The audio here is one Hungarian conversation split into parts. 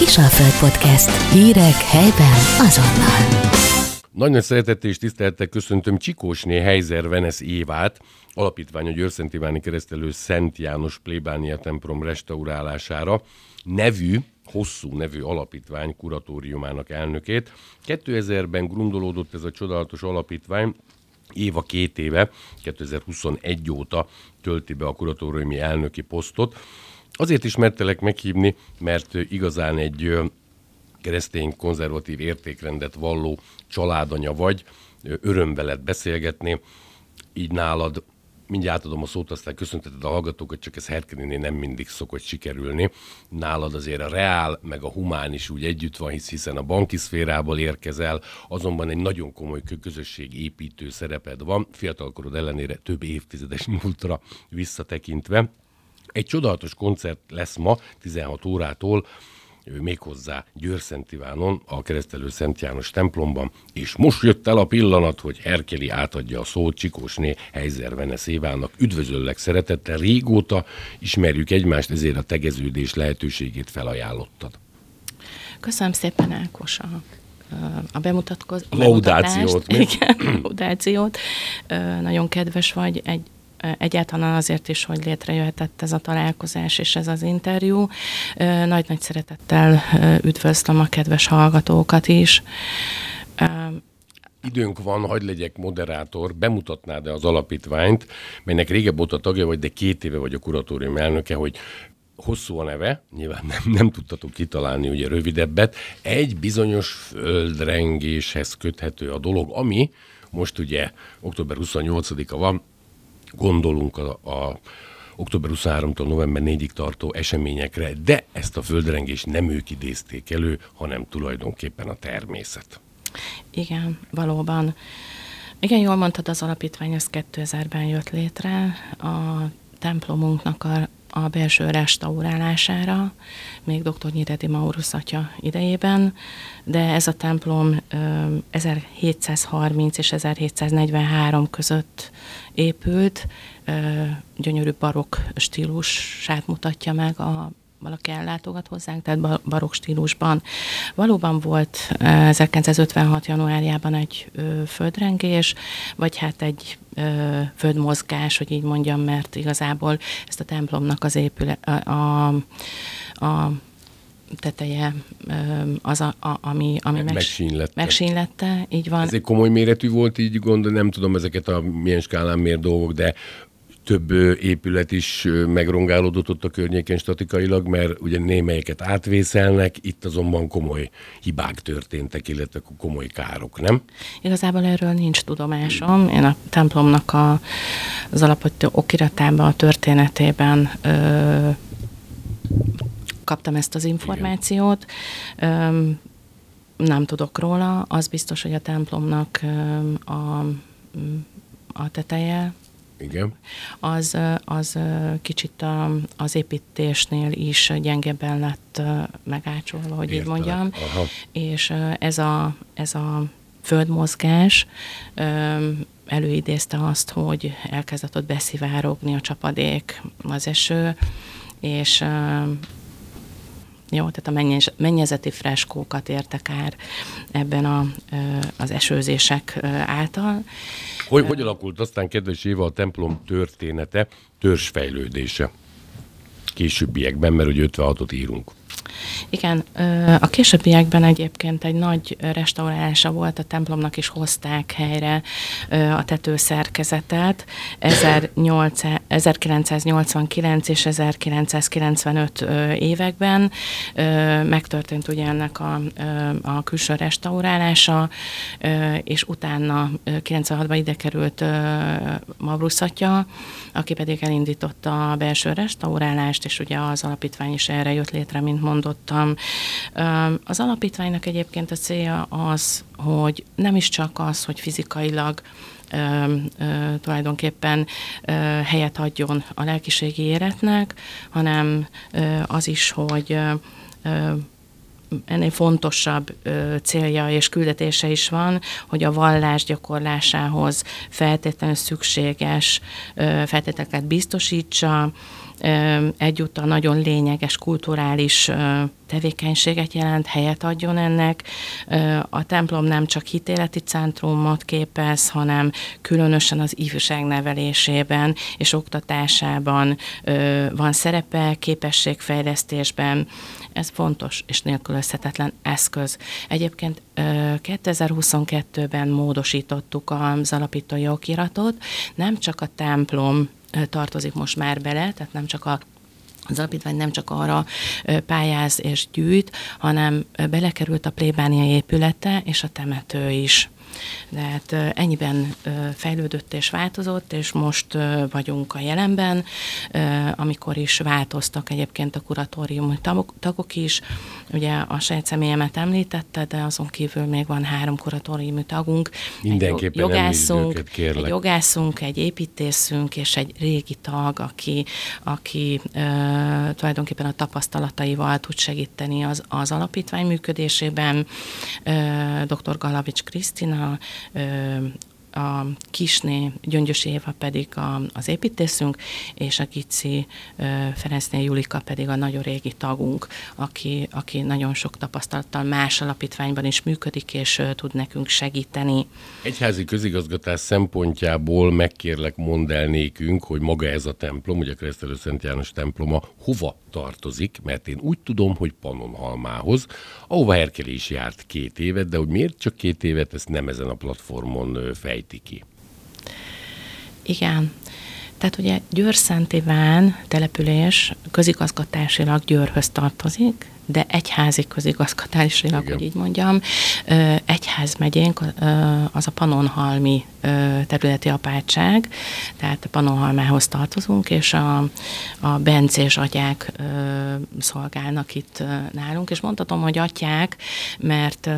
Kisalföld Podcast. Hírek helyben azonnal. Nagy-nagy szeretettel és tisztelettel köszöntöm Csikósné Heizer Venesz Évát, alapítvány a Győrszent Iváni keresztelő Szent János plébánia templom restaurálására nevű, hosszú nevű alapítvány kuratóriumának elnökét. 2000-ben grundolódott ez a csodálatos alapítvány, Éva két éve, 2021 óta tölti be a kuratóriumi elnöki posztot. Azért is mertelek meghívni, mert igazán egy keresztény konzervatív értékrendet valló családanya vagy, öröm veled beszélgetni, így nálad mindjárt átadom a szót, aztán köszönteted a hallgatókat, csak ez Herkenénél nem mindig szokott sikerülni. Nálad azért a reál, meg a humán is úgy együtt van, hisz hiszen a banki szférából érkezel, azonban egy nagyon komoly közösség építő szereped van, fiatalkorod ellenére több évtizedes múltra visszatekintve. Egy csodálatos koncert lesz ma 16 órától, méghozzá Győrszent Ivánon, a keresztelő Szent János templomban, és most jött el a pillanat, hogy Herkeli átadja a szót Csikósné Heizer Venesz Évának. Üdvözöllek szeretettel, régóta ismerjük egymást, ezért a tegeződés lehetőségét felajánlottad. Köszönöm szépen, Ákos, a a bemutatkozást. Laudációt. Igen, laudációt. Nagyon kedves vagy, egy egyáltalán azért is, hogy létrejöhetett ez a találkozás és ez az interjú. Nagy-nagy szeretettel üdvözlöm a kedves hallgatókat is. Időnk van, hagyd legyek moderátor, bemutatnád-e az alapítványt, melynek régebb óta tagja vagy, de két éve vagy a kuratórium elnöke, hogy hosszú a neve, nyilván nem, nem tudtatok kitalálni ugye rövidebbet, egy bizonyos földrengéshez köthető a dolog, ami most ugye október 28-a van, gondolunk a, a október 23-tól november 4-ig tartó eseményekre, de ezt a földrengést nem ők idézték elő, hanem tulajdonképpen a természet. Igen, valóban. Igen, jól mondtad, az alapítvány az 2000-ben jött létre. A templomunknak a, a belső restaurálására, még dr. Nyiredi Maurus atya idejében, de ez a templom 1730 és 1743 között épült, gyönyörű barokk stílusát mutatja meg a valaki ellátogat hozzánk, tehát barokk stílusban. Valóban volt 1956. januárjában egy földrengés, vagy hát egy földmozgás, hogy így mondjam, mert igazából ezt a templomnak az épület, a, a, a teteje az, a, a, ami, ami megsínlette. megsínlette. Így van. Ez egy komoly méretű volt, így gond, nem tudom ezeket a milyen skálán miért dolgok, de több épület is megrongálódott ott a környéken statikailag, mert ugye némelyeket átvészelnek, itt azonban komoly hibák történtek, illetve komoly károk, nem? Igazából erről nincs tudomásom. Én a templomnak a, az alapvető okiratában, a történetében ö, kaptam ezt az információt. Ö, nem tudok róla. Az biztos, hogy a templomnak a, a teteje igen. Az, az kicsit a, az építésnél is gyengebben lett megácsolva, hogy Értelek. így mondjam. Aha. És ez a, ez a földmozgás előidézte azt, hogy elkezdett ott beszivárogni a csapadék, az eső, és jó, tehát a mennyez, mennyezeti freskókat értek ár ebben a, az esőzések által. Hogy, hogy alakult aztán, kedves Éva, a templom története, törzsfejlődése későbbiekben, mert hogy 56-ot írunk? Igen, a későbbiekben egyébként egy nagy restaurálása volt a templomnak, is hozták helyre a tetőszerkezetet. 1989 és 1995 években megtörtént ugye ennek a, a külső restaurálása, és utána 96-ban ide került Mavrus atya, aki pedig elindította a belső restaurálást, és ugye az alapítvány is erre jött létre, mint mondottam. Az alapítványnak egyébként a célja az, hogy nem is csak az, hogy fizikailag Ö, ö, tulajdonképpen ö, helyet adjon a lelkiségi életnek, hanem ö, az is, hogy ö, ennél fontosabb ö, célja és küldetése is van, hogy a vallás gyakorlásához feltétlenül szükséges ö, feltételeket biztosítsa, egyúttal nagyon lényeges kulturális tevékenységet jelent, helyet adjon ennek. A templom nem csak hitéleti centrumot képez, hanem különösen az ifjúság nevelésében és oktatásában van szerepe, képességfejlesztésben. Ez fontos és nélkülözhetetlen eszköz. Egyébként 2022-ben módosítottuk az alapítói okiratot, nem csak a templom tartozik most már bele, tehát nem csak a az alapítvány nem csak arra pályáz és gyűjt, hanem belekerült a plébánia épülete és a temető is. De hát ennyiben fejlődött és változott, és most vagyunk a jelenben, amikor is változtak egyébként a kuratórium tagok is. Ugye a saját személyemet említette, de azon kívül még van három kuratóriumi tagunk. Mindenképpen egy jogászunk, őket, egy jogászunk, egy építészünk és egy régi tag, aki, aki uh, tulajdonképpen a tapasztalataival tud segíteni az, az alapítvány működésében. Uh, dr. Galavics Krisztina, a, a Kisné Gyöngyös Éva pedig a, az építészünk, és a Gici Ferencné Julika pedig a nagyon régi tagunk, aki, aki nagyon sok tapasztalattal más alapítványban is működik, és tud nekünk segíteni. Egyházi közigazgatás szempontjából megkérlek mondd el nékünk, hogy maga ez a templom, ugye a Keresztelő Szent János temploma hova tartozik, mert én úgy tudom, hogy Pannonhalmához, ahova Herkeli is járt két évet, de hogy miért csak két évet, ezt nem ezen a platformon fejti ki. Igen. Tehát ugye Győr-Szent Iván település közigazgatásilag Győrhöz tartozik, de egyházi közigazgatásilag, hogy így mondjam, egyház megyénk az a Panonhalmi területi apátság, tehát a Panonhalmához tartozunk, és a, a bencés atyák szolgálnak itt nálunk, és mondhatom, hogy atyák, mert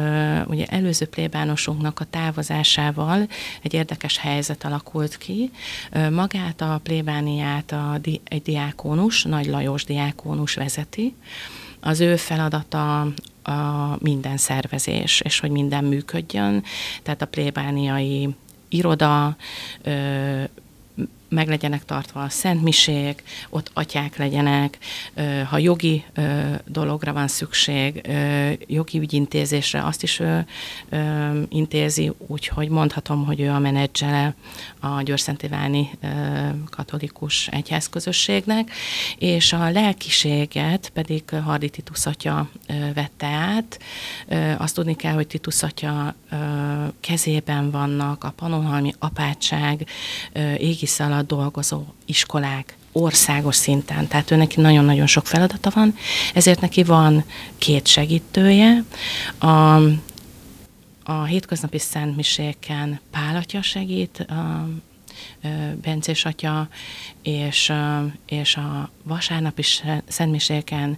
ugye előző plébánosunknak a távozásával egy érdekes helyzet alakult ki. Magát a plébániát a, egy diákónus, Nagy Lajos diákónus vezeti, az ő feladata a minden szervezés, és hogy minden működjön. Tehát a plébániai iroda, meg legyenek tartva a szentmisék, ott atyák legyenek, ha jogi dologra van szükség, jogi ügyintézésre, azt is ő intézi, úgyhogy mondhatom, hogy ő a menedzsere a Győrszentiváni katolikus egyházközösségnek, és a lelkiséget pedig Hardi Titus atya vette át. Azt tudni kell, hogy Titus atya kezében vannak a Panonhalmi apátság égisz alatt dolgozó iskolák, országos szinten, tehát ő neki nagyon-nagyon sok feladata van, ezért neki van két segítője. A, a hétköznapi szentmiséken Pál atya segít, a, Bencés atya, és, és a vasárnapi szentmiséken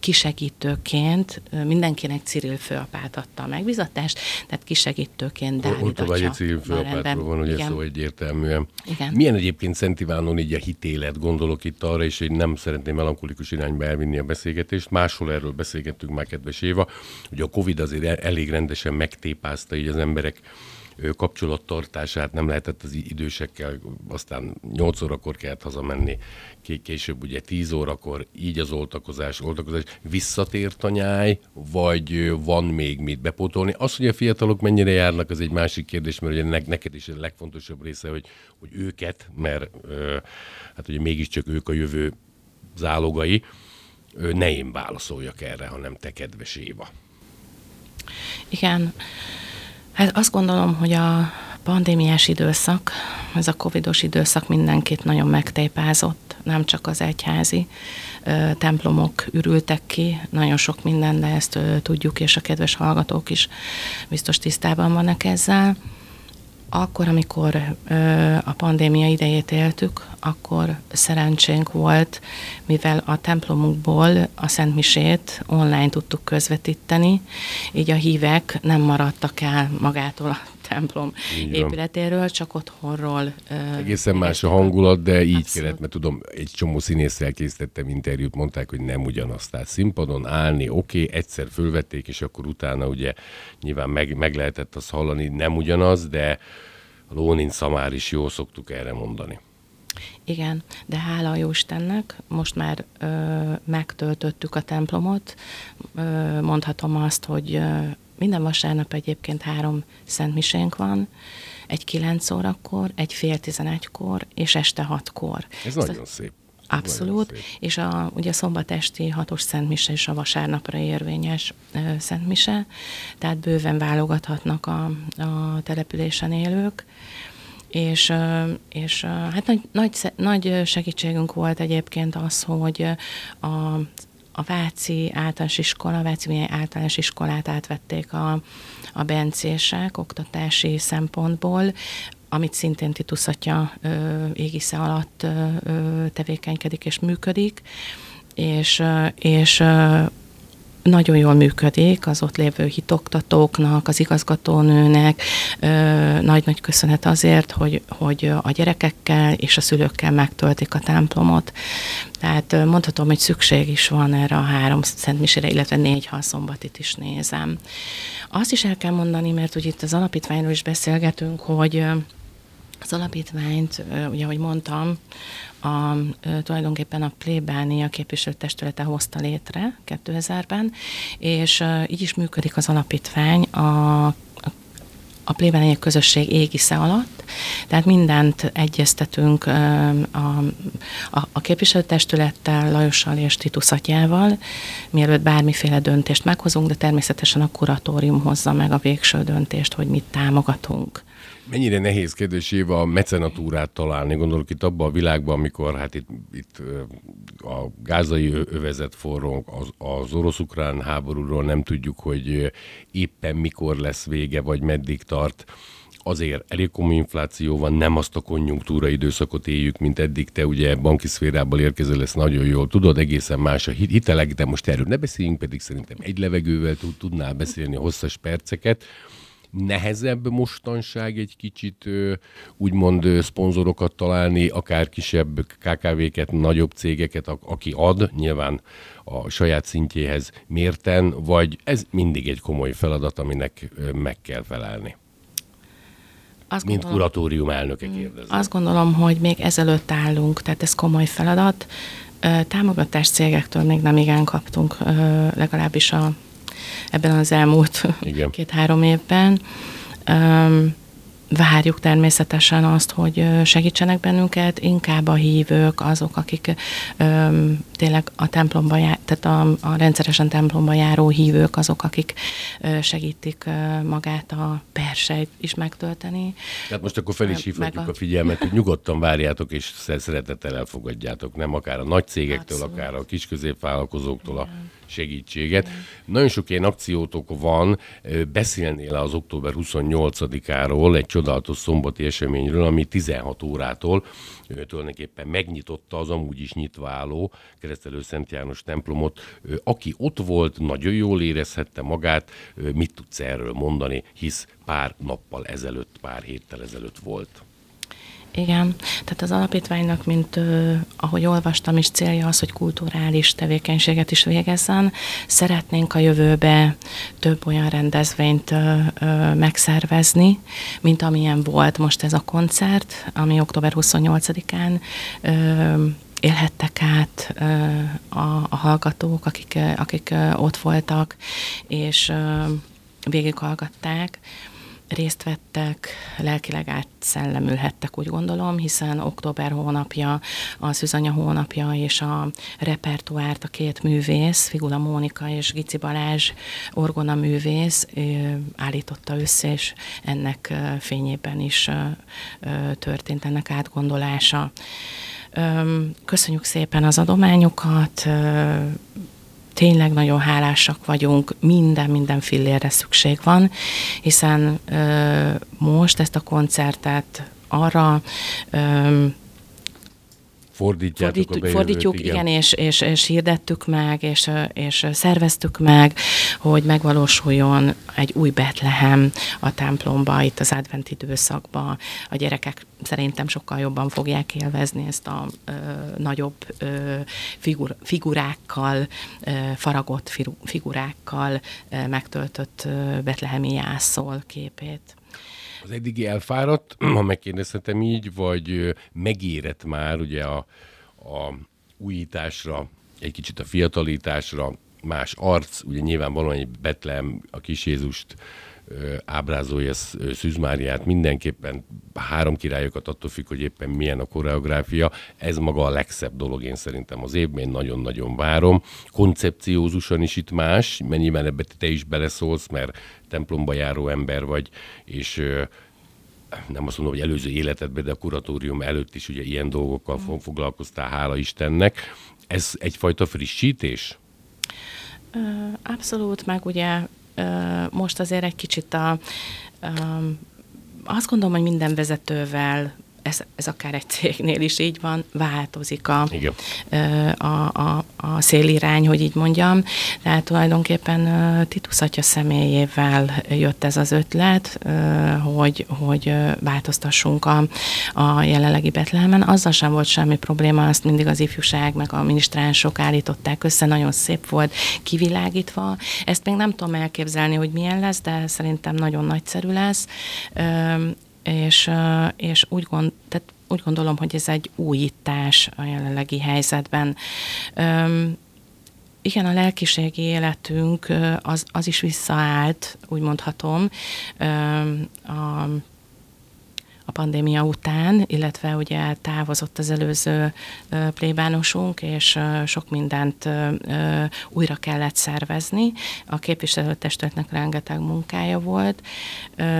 kisegítőként mindenkinek Cyril főapát adta a megbizatást, tehát kisegítőként Dávid Ott vagy egy Cyril főapátról van ugye Igen. szó egyértelműen. Igen. Milyen egyébként Szent Ivánon így a hitélet, gondolok itt arra, és hogy nem szeretném melankolikus irányba elvinni a beszélgetést. Máshol erről beszélgettünk már, kedves Éva, hogy a Covid azért elég rendesen megtépázta így az emberek kapcsolattartását nem lehetett az idősekkel, aztán 8 órakor kellett hazamenni, később ugye 10 órakor, így az oltakozás, oltakozás. Visszatért a nyáj, vagy van még mit bepótolni? Az, hogy a fiatalok mennyire járnak, az egy másik kérdés, mert ugye neked is a legfontosabb része, hogy, hogy őket, mert hát ugye mégiscsak ők a jövő zálogai, ne én válaszoljak erre, hanem te, kedves Éva. Igen. Hát azt gondolom, hogy a pandémiás időszak, ez a covidos időszak mindenkit nagyon megtépázott, nem csak az egyházi ö, templomok ürültek ki, nagyon sok minden, de ezt ö, tudjuk, és a kedves hallgatók is biztos tisztában vannak ezzel. Akkor, amikor a pandémia idejét éltük, akkor szerencsénk volt, mivel a templomunkból a Szent Misét online tudtuk közvetíteni, így a hívek nem maradtak el magától a templom így épületéről, csak otthonról. Egészen más a hangulat, de így Abszolút. kellett, mert tudom, egy csomó színésszel készítettem interjút, mondták, hogy nem ugyanaz. Tehát színpadon állni, oké, okay, egyszer fölvették, és akkor utána ugye nyilván meg, meg lehetett azt hallani, nem ugyanaz, de Lónin szamár is jó szoktuk erre mondani. Igen, de hála a Jóistennek, most már ö, megtöltöttük a templomot. Ö, mondhatom azt, hogy ö, minden vasárnap egyébként három szentmisénk van, egy kilenc órakor, egy fél tizenegykor, és este hatkor. Ez Ezt nagyon a... szép. Abszolút, és a, ugye a szombatesti hatos szentmise és a vasárnapra érvényes ö, szentmise, tehát bőven válogathatnak a, a településen élők. És, és hát nagy, nagy, nagy segítségünk volt egyébként az, hogy a, a Váci általános iskola, a Váci általános iskolát átvették a, a bencések oktatási szempontból, amit szintén Titus atya égisze alatt ö, tevékenykedik és működik, és, és nagyon jól működik az ott lévő hitoktatóknak, az igazgatónőnek. Nagy-nagy köszönet azért, hogy, hogy a gyerekekkel és a szülőkkel megtöltik a templomot. Tehát mondhatom, hogy szükség is van erre a három szentmisére, illetve négy, ha a szombatit is nézem. Azt is el kell mondani, mert ugye itt az alapítványról is beszélgetünk, hogy az alapítványt, ugye, ahogy mondtam, a, tulajdonképpen a plébánia képviselőtestülete hozta létre 2000-ben, és így is működik az alapítvány a, a plébánia közösség égisze alatt, tehát mindent egyeztetünk a, a, a képviselőtestülettel, Lajossal és Titus atyával, mielőtt bármiféle döntést meghozunk, de természetesen a kuratórium hozza meg a végső döntést, hogy mit támogatunk. Mennyire nehéz kérdés Éva a mecenatúrát találni? Gondolok itt abban a világban, amikor hát itt, itt a gázai övezet forrong, az, az orosz-ukrán háborúról nem tudjuk, hogy éppen mikor lesz vége, vagy meddig tart azért elég komoly infláció van, nem azt a konjunktúra időszakot éljük, mint eddig. Te ugye banki szférából érkezel, lesz nagyon jól tudod, egészen más a hitelek, de most erről ne beszéljünk, pedig szerintem egy levegővel tudnál beszélni hosszas perceket nehezebb mostanság egy kicsit úgymond szponzorokat találni, akár kisebb KKV-ket, nagyobb cégeket, aki ad, nyilván a saját szintjéhez mérten, vagy ez mindig egy komoly feladat, aminek meg kell felelni? Azt Mint gondolom, kuratórium elnöke mm, kérdezem. Azt gondolom, hogy még ezelőtt állunk, tehát ez komoly feladat. Támogatás cégektől még nem igen kaptunk, legalábbis a ebben az elmúlt két-három évben. Várjuk természetesen azt, hogy segítsenek bennünket, inkább a hívők, azok, akik tényleg a templomba jár, tehát a, a rendszeresen templomba járó hívők, azok, akik segítik magát a perseit is megtölteni. Tehát most akkor fel is hívhatjuk a... a figyelmet, hogy nyugodtan várjátok és szeretettel elfogadjátok, nem akár a nagy cégektől, Abszolút. akár a kis középvállalkozóktól a segítséget. Igen. Nagyon sok ilyen akciótok van, beszélnél az október 28-áról, egy csodálatos szombati eseményről, ami 16 órától tulajdonképpen megnyitotta az amúgy is nyitva álló keresztelő Szent János templomot. Aki ott volt, nagyon jól érezhette magát, mit tudsz erről mondani, hisz pár nappal ezelőtt, pár héttel ezelőtt volt. Igen, tehát az alapítványnak, mint ö, ahogy olvastam is, célja az, hogy kulturális tevékenységet is végezzen. Szeretnénk a jövőbe több olyan rendezvényt ö, ö, megszervezni, mint amilyen volt most ez a koncert, ami október 28-án ö, élhettek át a, a hallgatók, akik, akik ott voltak, és végighallgatták részt vettek, lelkileg átszellemülhettek, úgy gondolom, hiszen október hónapja, a Szüzanya hónapja és a repertoárt a két művész, Figula Mónika és Gici Balázs orgona művész állította össze, és ennek fényében is történt ennek átgondolása. Köszönjük szépen az adományokat, tényleg nagyon hálásak vagyunk, minden, minden fillérre szükség van, hiszen most ezt a koncertet arra fordítjátok Fordít, a bejövőt, Fordítjuk, igen, igen és, és, és hirdettük meg, és, és szerveztük meg, hogy megvalósuljon egy új Betlehem a templomba, itt az advent időszakban. A gyerekek szerintem sokkal jobban fogják élvezni ezt a ö, nagyobb ö, figur, figurákkal, ö, faragott figurákkal ö, megtöltött ö, betlehemi jászol képét. Az eddigi elfáradt, ha megkérdezhetem így, vagy megérett már ugye a, a újításra, egy kicsit a fiatalításra, más arc, ugye nyilvánvalóan egy Betlem, a kis Jézust ábrázolja Szűz Máriát, mindenképpen három királyokat attól függ, hogy éppen milyen a koreográfia. Ez maga a legszebb dolog én szerintem az évben, én nagyon-nagyon várom. Koncepciózusan is itt más, mennyiben ebbe te is beleszólsz, mert templomba járó ember vagy, és nem azt mondom, hogy előző életedben, de a kuratórium előtt is ugye ilyen dolgokkal mm. foglalkoztál, hála Istennek. Ez egyfajta frissítés? Abszolút, meg ugye most azért egy kicsit a, azt gondolom, hogy minden vezetővel ez, ez akár egy cégnél is így van, változik a, Igen. a, a, a szélirány, hogy így mondjam. Tehát tulajdonképpen Titus atya személyével jött ez az ötlet, hogy, hogy változtassunk a, a jelenlegi Betlehemen. Azzal sem volt semmi probléma, azt mindig az ifjúság, meg a minisztránsok állították össze, nagyon szép volt, kivilágítva. Ezt még nem tudom elképzelni, hogy milyen lesz, de szerintem nagyon nagyszerű lesz és, és úgy, gond, tehát úgy gondolom, hogy ez egy újítás a jelenlegi helyzetben. Igen, a lelkiségi életünk az, az is visszaállt, úgy mondhatom. A, a pandémia után, illetve ugye távozott az előző plébánosunk, és sok mindent újra kellett szervezni. A képviselőtestületnek rengeteg munkája volt.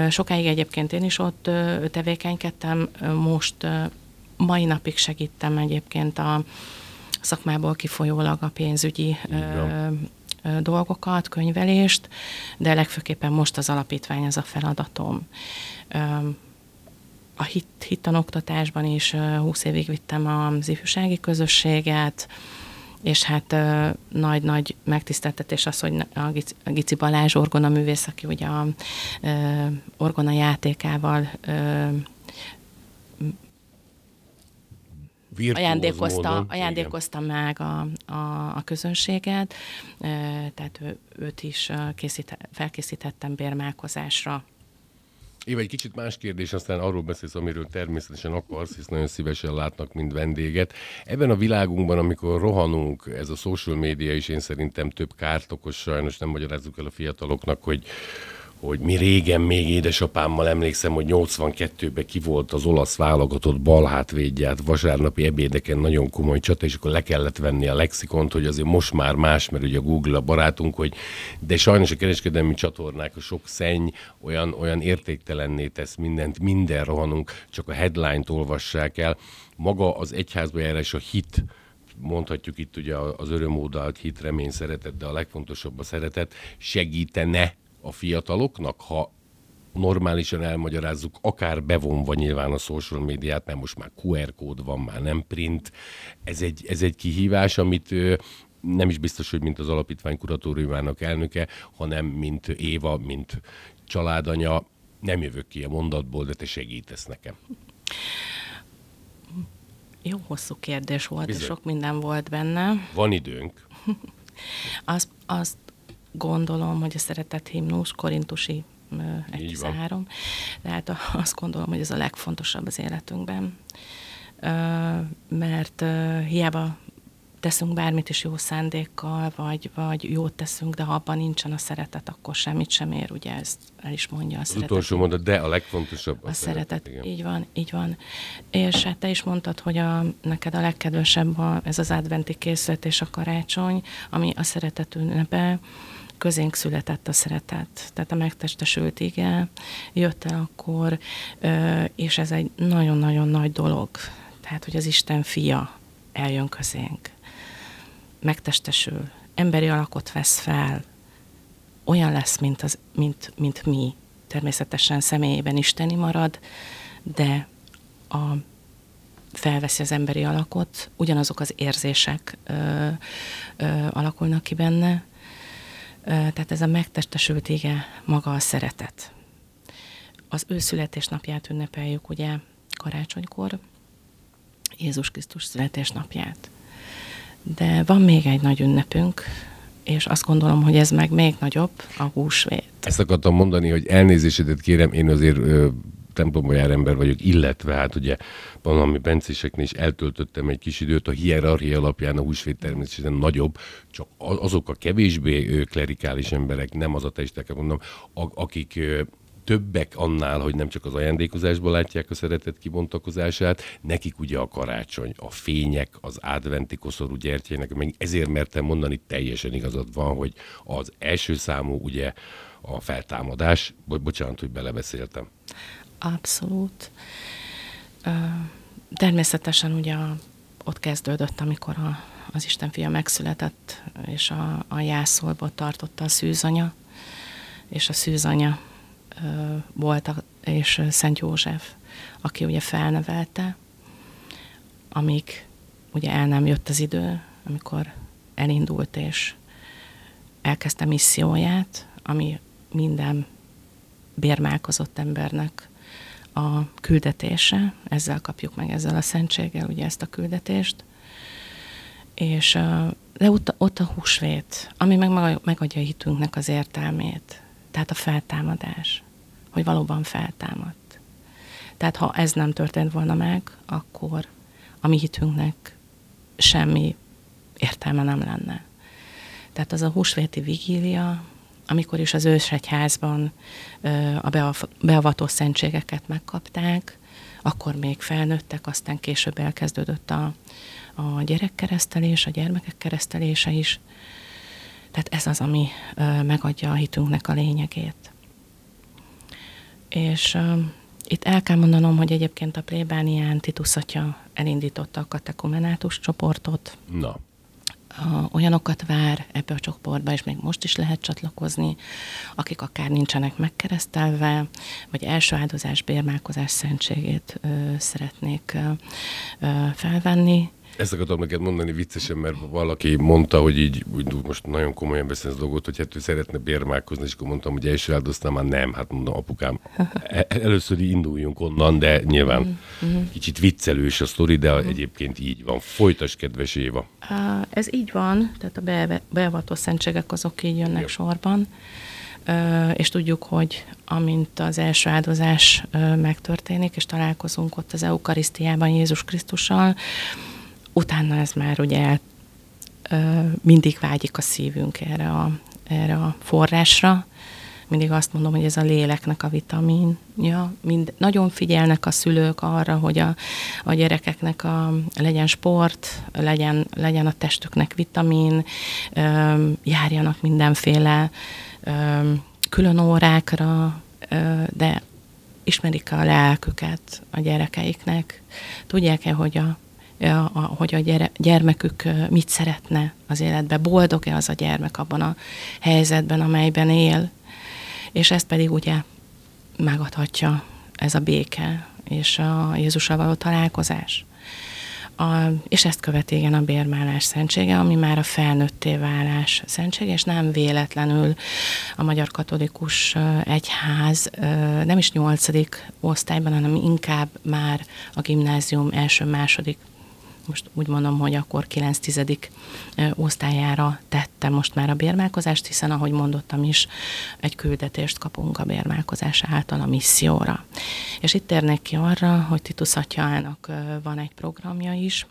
Sokáig egyébként én is ott tevékenykedtem, most mai napig segítem egyébként a szakmából kifolyólag a pénzügyi dolgokat, könyvelést, de legfőképpen most az alapítvány az a feladatom a hit, hittanoktatásban is 20 évig vittem az ifjúsági közösséget, és hát nagy-nagy megtiszteltetés az, hogy a Gici Balázs orgona művész, aki ugye a orgona játékával ajándékozta, ajándékozta meg a, a, a közönséget, tehát ő, őt is készít, felkészítettem bérmálkozásra Éva, egy kicsit más kérdés, aztán arról beszélsz, amiről természetesen akarsz, hisz nagyon szívesen látnak, mint vendéget. Ebben a világunkban, amikor rohanunk, ez a social média is én szerintem több kárt okoz, sajnos nem magyarázzuk el a fiataloknak, hogy hogy mi régen még édesapámmal emlékszem, hogy 82-ben ki volt az olasz válogatott balhátvédját, vasárnapi ebédeken nagyon komoly csata, és akkor le kellett venni a lexikont, hogy azért most már más, mert ugye a Google a barátunk, hogy de sajnos a kereskedelmi csatornák, a sok szenny olyan, olyan értéktelenné tesz mindent, minden rohanunk, csak a headline-t olvassák el. Maga az egyházba járás a hit, mondhatjuk itt ugye az örömódalt hit, remény, szeretet, de a legfontosabb a szeretet, segítene a fiataloknak, ha normálisan elmagyarázzuk, akár bevonva nyilván a social médiát, mert most már QR kód van, már nem print. Ez egy, ez egy kihívás, amit nem is biztos, hogy mint az alapítvány kuratóriumának elnöke, hanem mint Éva, mint családanya, nem jövök ki a mondatból, de te segítesz nekem. Jó hosszú kérdés volt, Bizony. sok minden volt benne. Van időnk. azt, azt gondolom, hogy a szeretett himnusz, korintusi 1 Tehát azt gondolom, hogy ez a legfontosabb az életünkben. Mert hiába teszünk bármit is jó szándékkal, vagy, vagy jót teszünk, de ha abban nincsen a szeretet, akkor semmit sem ér, ugye ezt el is mondja a az szeretet. utolsó mondat, de a legfontosabb a, a szeretet. szeretet. Így van, így van. És hát te is mondtad, hogy a, neked a legkedvesebb a, ez az adventi készület és a karácsony, ami a szeretet ünnepe közénk született a szeretet, tehát a megtestesült ige jött el akkor, és ez egy nagyon-nagyon nagy dolog. Tehát, hogy az Isten fia eljön közénk, megtestesül, emberi alakot vesz fel, olyan lesz, mint, az, mint, mint mi. Természetesen személyében isteni marad, de a, felveszi az emberi alakot, ugyanazok az érzések ö, ö, alakulnak ki benne, tehát ez a megtestesült ége maga a szeretet. Az ő születésnapját ünnepeljük ugye karácsonykor, Jézus Krisztus születésnapját. De van még egy nagy ünnepünk, és azt gondolom, hogy ez meg még nagyobb, a húsvét. Ezt akartam mondani, hogy elnézésedet kérem, én azért templomba jár ember vagyok, illetve hát ugye valami bencéseknél is eltöltöttem egy kis időt, a hierarchia alapján a húsvét természetesen nagyobb, csak azok a kevésbé klerikális emberek, nem az a testek, mondom, akik többek annál, hogy nem csak az ajándékozásból látják a szeretet kibontakozását, nekik ugye a karácsony, a fények, az adventi koszorú gyertyének, meg ezért mertem mondani, teljesen igazad van, hogy az első számú ugye a feltámadás, Bo- bocsánat, hogy belebeszéltem. Abszolút. Természetesen ugye ott kezdődött, amikor a, az Isten fia megszületett, és a, a jászolba tartotta a szűzanya, és a szűzanya volt, a, és Szent József, aki ugye felnevelte, amíg ugye el nem jött az idő, amikor elindult és elkezdte misszióját, ami minden bérmálkozott embernek a küldetése, ezzel kapjuk meg ezzel a szentséggel ugye ezt a küldetést, és de ott, ott a húsvét, ami meg megadja a hitünknek az értelmét, tehát a feltámadás, hogy valóban feltámadt. Tehát ha ez nem történt volna meg, akkor a mi hitünknek semmi értelme nem lenne. Tehát az a húsvéti vigília, amikor is az ősegyházban a beavató szentségeket megkapták, akkor még felnőttek, aztán később elkezdődött a, a gyerekkeresztelés, a gyermekek keresztelése is. Tehát ez az, ami megadja a hitünknek a lényegét. És itt el kell mondanom, hogy egyébként a plébánián Titus atya elindította a katekumenátus csoportot. Na olyanokat vár ebbe a csoportba, és még most is lehet csatlakozni, akik akár nincsenek megkeresztelve, vagy első áldozás, bérmálkozás szentségét szeretnék felvenni, ezt akartam neked mondani viccesen, mert valaki mondta, hogy így úgy most nagyon komolyan beszélsz dolgot, hogy hát ő szeretne bérmálkozni, és akkor mondtam, hogy első áldoztam, már nem, hát mondom, apukám, e- először induljunk onnan, de nyilván mm-hmm. kicsit viccelős a sztori, de mm-hmm. egyébként így van. Folytas, kedves Éva. Ez így van, tehát a be- beavató szentségek azok így jönnek Jó. sorban, és tudjuk, hogy amint az első áldozás megtörténik, és találkozunk ott az Eukarisztiában Jézus Krisztussal, utána ez már ugye mindig vágyik a szívünk erre a, erre a forrásra. Mindig azt mondom, hogy ez a léleknek a vitaminja. Mind, nagyon figyelnek a szülők arra, hogy a, a gyerekeknek a, legyen sport, legyen, legyen a testüknek vitamin, járjanak mindenféle külön órákra, de ismerik a lelküket a gyerekeiknek. Tudják-e, hogy a hogy a gyermekük mit szeretne az életbe, boldog-e az a gyermek abban a helyzetben, amelyben él, és ezt pedig ugye megadhatja ez a béke és a Jézussal való találkozás. A, és ezt követi igen a bérmálás szentsége, ami már a felnőtté válás szentsége, és nem véletlenül a Magyar Katolikus Egyház nem is nyolcadik osztályban, hanem inkább már a gimnázium első-második most úgy mondom, hogy akkor 9-10 osztályára tette most már a bérmálkozást, hiszen ahogy mondottam is, egy küldetést kapunk a bérmálkozás által a misszióra. És itt térnek ki arra, hogy Titus atyának van egy programja is,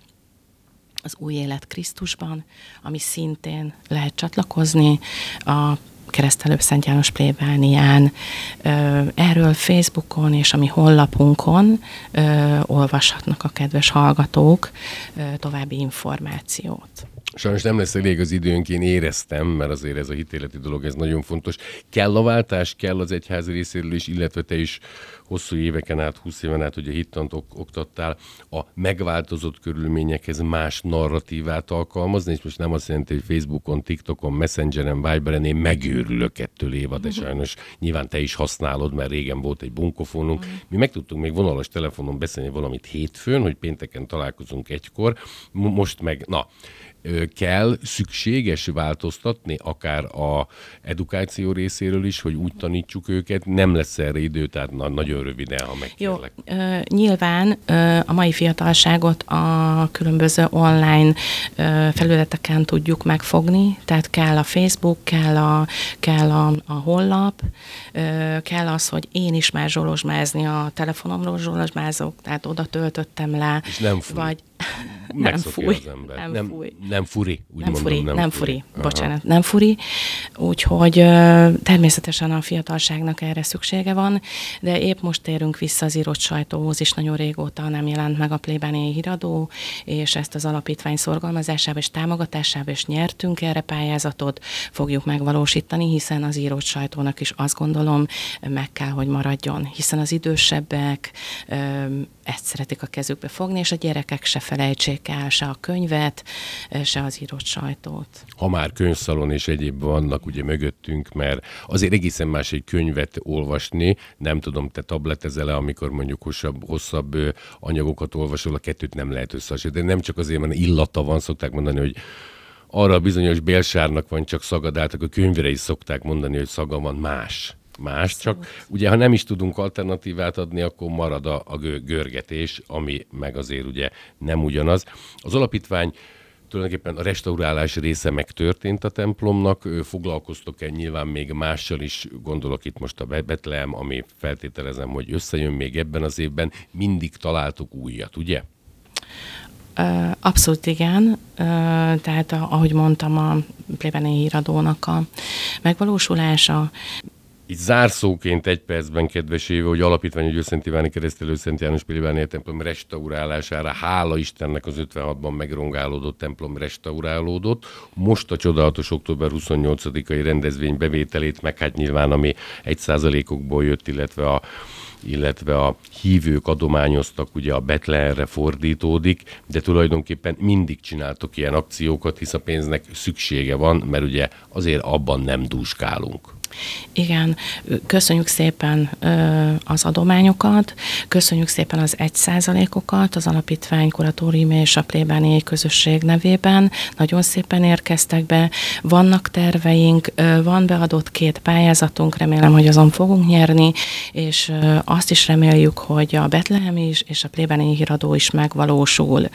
az új élet Krisztusban, ami szintén lehet csatlakozni a keresztelő Szent János plébánián. Erről Facebookon és a mi honlapunkon olvashatnak a kedves hallgatók további információt. Sajnos nem lesz elég az időnk, én éreztem, mert azért ez a hitéleti dolog, ez nagyon fontos. Kell a váltás, kell az egyház részéről is, illetve te is hosszú éveken át, 20 éven át ugye hittant ok- oktattál, a megváltozott körülményekhez más narratívát alkalmazni, és most nem azt jelenti, hogy Facebookon, TikTokon, Messengeren, Viberen én megőrülök ettől éva, de sajnos nyilván te is használod, mert régen volt egy bunkofonunk. Mi meg tudtunk még vonalas telefonon beszélni valamit hétfőn, hogy pénteken találkozunk egykor, most meg, na, kell, szükséges változtatni, akár a edukáció részéről is, hogy úgy tanítsuk őket, nem lesz erre idő, tehát na, nagyon röviden, ha megkérlek. Jó, ö, nyilván ö, a mai fiatalságot a különböző online ö, felületeken tudjuk megfogni, tehát kell a Facebook, kell a, kell a, a honlap, ö, kell az, hogy én is már zsolozsmázni a telefonomról zsolozsmázok, tehát oda töltöttem le. És nem fúj. Vagy nem fúj. Az ember. Nem, nem, fúj. nem furi, úgy nem mondom. Furi, nem, nem furi. furi. Bocsánat, nem furi. Úgyhogy természetesen a fiatalságnak erre szüksége van, de épp most térünk vissza az írott sajtóhoz, és nagyon régóta nem jelent meg a plébániai híradó, és ezt az alapítvány szorgalmazásába és támogatásába is nyertünk erre pályázatot, fogjuk megvalósítani, hiszen az írott sajtónak is azt gondolom meg kell, hogy maradjon, hiszen az idősebbek ezt szeretik a kezükbe fogni, és a gyerekek se felejtsék el se a könyvet, se az írott sajtót. Ha már könyvszalon és egyéb vannak ugye mögöttünk, mert azért egészen más egy könyvet olvasni, nem tudom, te tabletezel-e, amikor mondjuk hosszabb, hosszabb anyagokat olvasol, a kettőt nem lehet összehasonlítani, de nem csak azért, mert illata van, szokták mondani, hogy arra a bizonyos bélsárnak van csak szagadáltak, a könyvre is szokták mondani, hogy szaga van más más, csak ugye ha nem is tudunk alternatívát adni, akkor marad a, a görgetés, ami meg azért ugye nem ugyanaz. Az alapítvány tulajdonképpen a restaurálás része megtörtént a templomnak, foglalkoztok-e nyilván még mással is, gondolok itt most a Betlehem, ami feltételezem, hogy összejön még ebben az évben, mindig találtuk újat, ugye? Abszolút igen, tehát ahogy mondtam, a plébeni híradónak a megvalósulása így zárszóként egy percben, kedves éve, hogy alapítvány, hogy Őszent Iváni keresztelő Szent János Pilibáni templom restaurálására, hála Istennek az 56-ban megrongálódott templom restaurálódott. Most a csodálatos október 28-ai rendezvény bevételét, meg hát nyilván ami egy százalékokból jött, illetve a illetve a hívők adományoztak, ugye a Betlehemre fordítódik, de tulajdonképpen mindig csináltok ilyen akciókat, hisz a pénznek szüksége van, mert ugye azért abban nem dúskálunk. Igen, köszönjük szépen az adományokat, köszönjük szépen az egy százalékokat az alapítvány kuratórium és a plébániai közösség nevében. Nagyon szépen érkeztek be, vannak terveink, van beadott két pályázatunk, remélem, hogy azon fogunk nyerni, és azt is reméljük, hogy a Betlehem is és a plébániai híradó is megvalósul.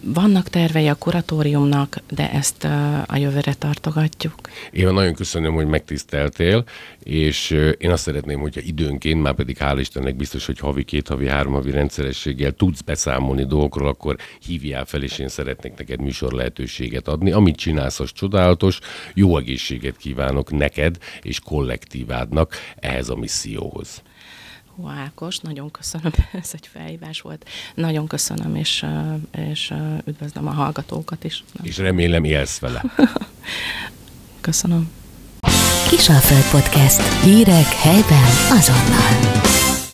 Vannak tervei a kuratóriumnak, de ezt a jövőre tartogatjuk. Én nagyon köszönöm, hogy megtiszteltél, és én azt szeretném, hogyha időnként, már pedig hál' Istennek biztos, hogy havi, két havi, három havi rendszerességgel tudsz beszámolni dolgokról, akkor hívjál fel, és én szeretnék neked műsor lehetőséget adni. Amit csinálsz, az csodálatos. Jó egészséget kívánok neked és kollektívádnak ehhez a misszióhoz. Hú, Ákos, nagyon köszönöm, ez egy felhívás volt. Nagyon köszönöm, és, és üdvözlöm a hallgatókat is. És remélem élsz vele. köszönöm. Kisalföld Podcast. Hírek helyben azonnal.